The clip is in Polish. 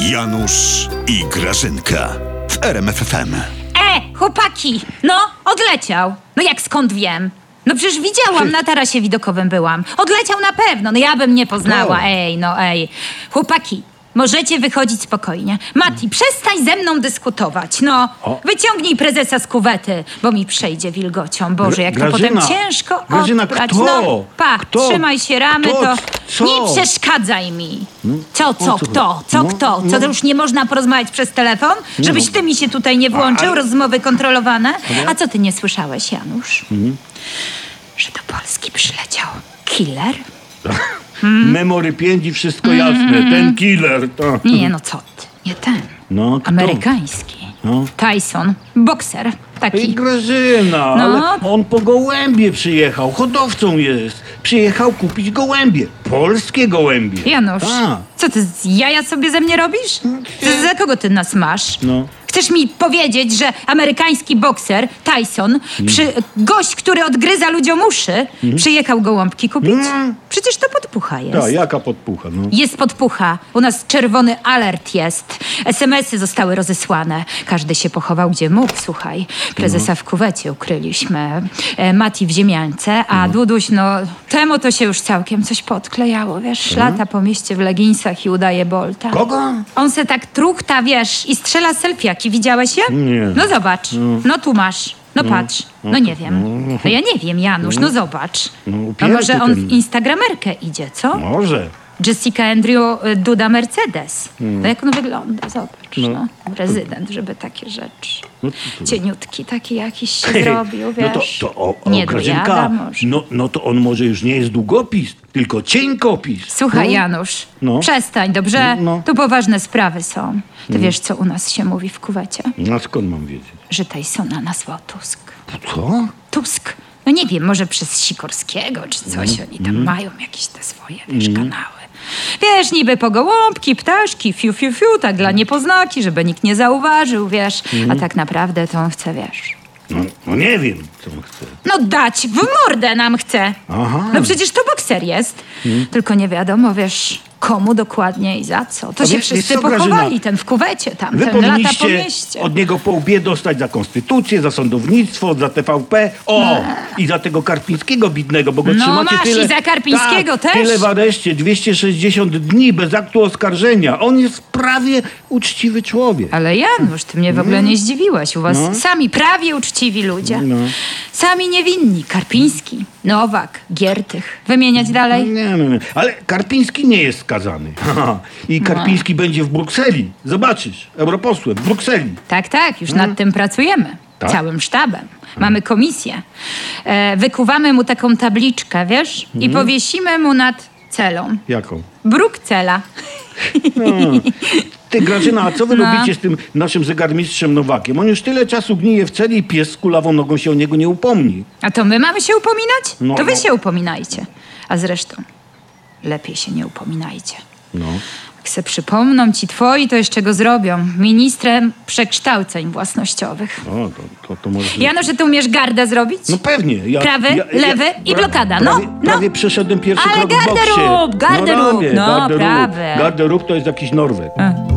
Janusz i Grażynka w RMFFM. E, chłopaki! No, odleciał. No jak skąd wiem? No przecież widziałam, na tarasie widokowym byłam. Odleciał na pewno, no ja bym nie poznała. Ej, no ej. Chłopaki, możecie wychodzić spokojnie. Mati, przestań ze mną dyskutować. No, O. wyciągnij prezesa z kuwety, bo mi przejdzie wilgocią. Boże, jak to potem ciężko Grażyna, odprać. kto? No, pa, Kto? trzymaj się ramy, Kto? to Co? nie przeszkadzaj mi. Co, co, co kto? Co, No, kto? Co, no. to już nie można porozmawiać przez telefon? Żebyś ty mi się tutaj nie włączył, rozmowy kontrolowane? A co ty nie słyszałeś, Janusz? Że do Polski przyleciał killer? Memory 5 i wszystko jasne. Ten killer. To. Nie, no co ty, nie ten. No, kto? Amerykański. No. Tyson, bokser taki. Grażyna, No. ale on po gołębie przyjechał. Hodowcą jest. Przyjechał kupić gołębie. Polskie gołębie. Janusz, A. co ty z jaja sobie ze mnie robisz? Za, za kogo ty nas masz? No. Chcesz mi powiedzieć, że amerykański bokser Tyson, przy, gość, który odgryza ludziom uszy, przyjechał gołąbki kupić? Mm. Przecież to podpucha jest. Ta, jaka podpucha, no. Jest podpucha. U nas czerwony alert jest. SMS-y zostały rozesłane. Każdy się pochował gdzie mógł, słuchaj. Prezesa w kuwecie ukryliśmy. E, Mati w ziemiance, a Duduś, no temu to się już całkiem coś podklejało, wiesz. Lata po mieście w leginsach i udaje Bolta. Kogo? On se tak truchta, wiesz, i strzela selfiaki. Widziałeś je? Nie. No zobacz. No tu masz. No patrz. No nie wiem. No ja nie wiem, Janusz, no zobacz. No, No może on w instagramerkę idzie, co? Może. Jessica Andrew y, Duda Mercedes. No jak on wygląda, zobacz. No. Prezydent, żeby takie rzeczy. No, Cieniutki taki jakiś się zrobił, wiesz. No to, to o, o, nie Grażynka, no, no to on może już nie jest długopis, tylko cieńkopis. Słuchaj, no. Janusz, No. przestań, dobrze? No. Tu poważne sprawy są. Ty wiesz, co u nas się mówi w kuwecie? No skąd mam wiedzieć? Że Tysona nazwał Tusk. Co? Tusk. No nie wiem, może przez Sikorskiego czy coś. Oni tam mają jakieś te swoje, wiesz, kanały. Wiesz, niby pogołąbki, ptaszki, fiu, fiu, fiu, tak dla niepoznaki, żeby nikt nie zauważył, wiesz. A tak naprawdę to on chce, wiesz, No, no nie wiem, co on chce. no dać w mordę nam chce. Aha. No przecież to bokser jest. Tylko nie wiadomo, wiesz, komu dokładnie i za co. To się wszyscy co, pochowali, ten w kuwecie tam, Wy ten lata po mieście. od niego po łbie dostać za konstytucję, za sądownictwo, za TVP, o! I za tego Karpińskiego bidnego, bo go No trzymacie masz, tyle... i za Karpińskiego tak, też. tyle w areszcie, 260 dni bez aktu oskarżenia. On jest prawie uczciwy człowiek. Ale Janusz, ty mnie w ogóle nie zdziwiłeś. U was sami prawie uczciwi ludzie. No. Sami niewinni. Karpiński, Nowak, Giertych. Wymieniać dalej? Nie, nie, nie. Ale Karpiński nie jest skazany. I Karpiński będzie w Brukseli. Zobaczysz, europosłem w Brukseli. Tak, tak, już nad tym pracujemy. Tak? Całym sztabem. Mamy komisję. E, wykuwamy mu taką tabliczkę, wiesz? I powiesimy mu nad celą. Jaką? Bruksela. Ty, Grażyna, a co wy No. robicie z tym naszym zegarmistrzem Nowakiem? On już tyle czasu gnije w celi i pies z kulawą nogą się o niego nie upomni. A to my mamy się upominać? No, to wy no. się upominajcie. A zresztą, lepiej się nie upominajcie. No. Jak se przypomną ci twoi, to jeszcze go zrobią. Ministrem przekształceń własnościowych. O, to, to, to może... Jano, że ty umiesz gardę zrobić? No pewnie. Ja, Prawy, ja, lewy i blokada. No, prawie, no. Prawie przeszedłem pierwszy Ale krok w boksie. garderób, garderób, robię, no, garderób. prawy. Garderób to jest jakiś Norweg. E.